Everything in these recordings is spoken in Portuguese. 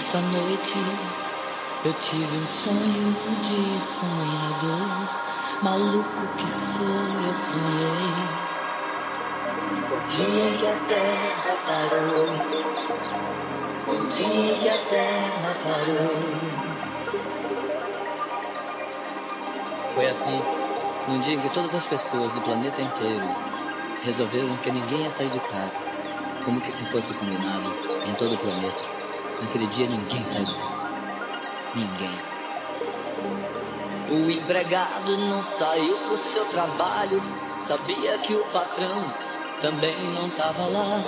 Essa noite eu tive um sonho de sonhador, maluco que sou, eu sonhei. O dia a terra parou, o dia a terra parou. Foi assim, num dia em que todas as pessoas do planeta inteiro resolveram que ninguém ia sair de casa, como que se fosse combinado em todo o planeta. Naquele dia ninguém saiu de casa. Ninguém. O empregado não saiu pro seu trabalho, sabia que o patrão também não tava lá.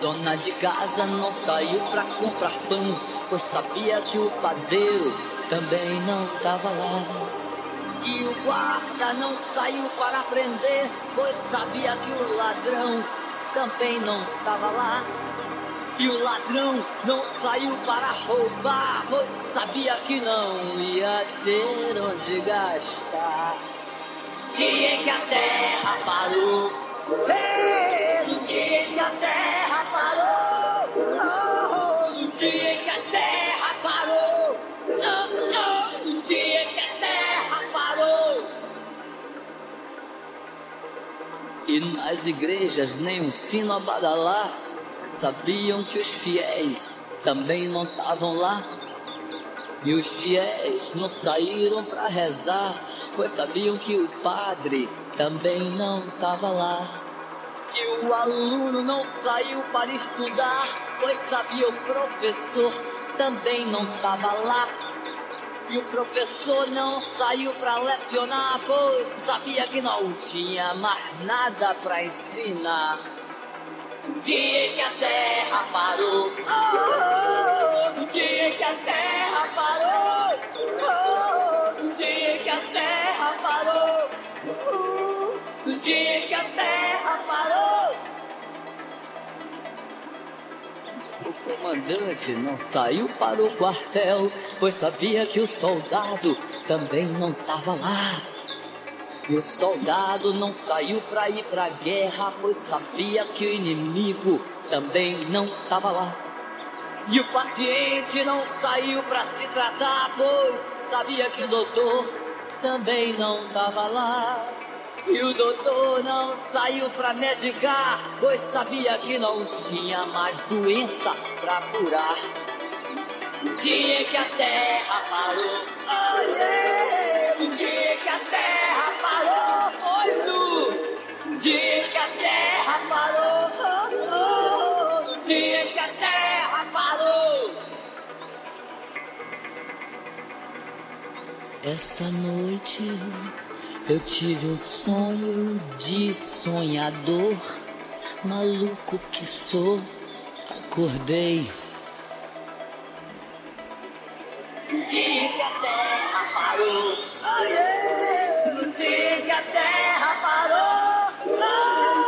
Dona de casa não saiu pra comprar pão, pois sabia que o padeiro também não tava lá. E o guarda não saiu para prender, pois sabia que o ladrão também não tava lá. E o ladrão não saiu para roubar, pois sabia que não ia ter onde gastar. Dia em que a terra parou, no dia que a terra parou, no dia que a terra parou, no dia em que a terra parou. E nas igrejas nem um sino a badalar sabiam que os fiéis também não estavam lá. E os fiéis não saíram para rezar, pois sabiam que o padre também não estava lá. E o aluno não saiu para estudar, pois sabia o professor também não estava lá. E o professor não saiu para lecionar, pois sabia que não tinha mais nada para ensinar dia que a terra parou, oh, no dia que a terra parou, oh, no dia que a terra parou, no dia que a terra parou. O comandante não saiu para o quartel, pois sabia que o soldado também não estava lá. E o soldado não saiu pra ir pra guerra, pois sabia que o inimigo também não tava lá. E o paciente não saiu pra se tratar, pois sabia que o doutor também não tava lá. E o doutor não saiu pra medicar, pois sabia que não tinha mais doença pra curar. Dia que a terra parou, oh yeah! dia que a terra parou, foi no dia que a terra parou, oh, oh, dia que a terra parou. Essa noite eu tive um sonho de sonhador, maluco que sou, acordei Diga que a terra parou. Oh, yeah. Que a terra parou. Oh.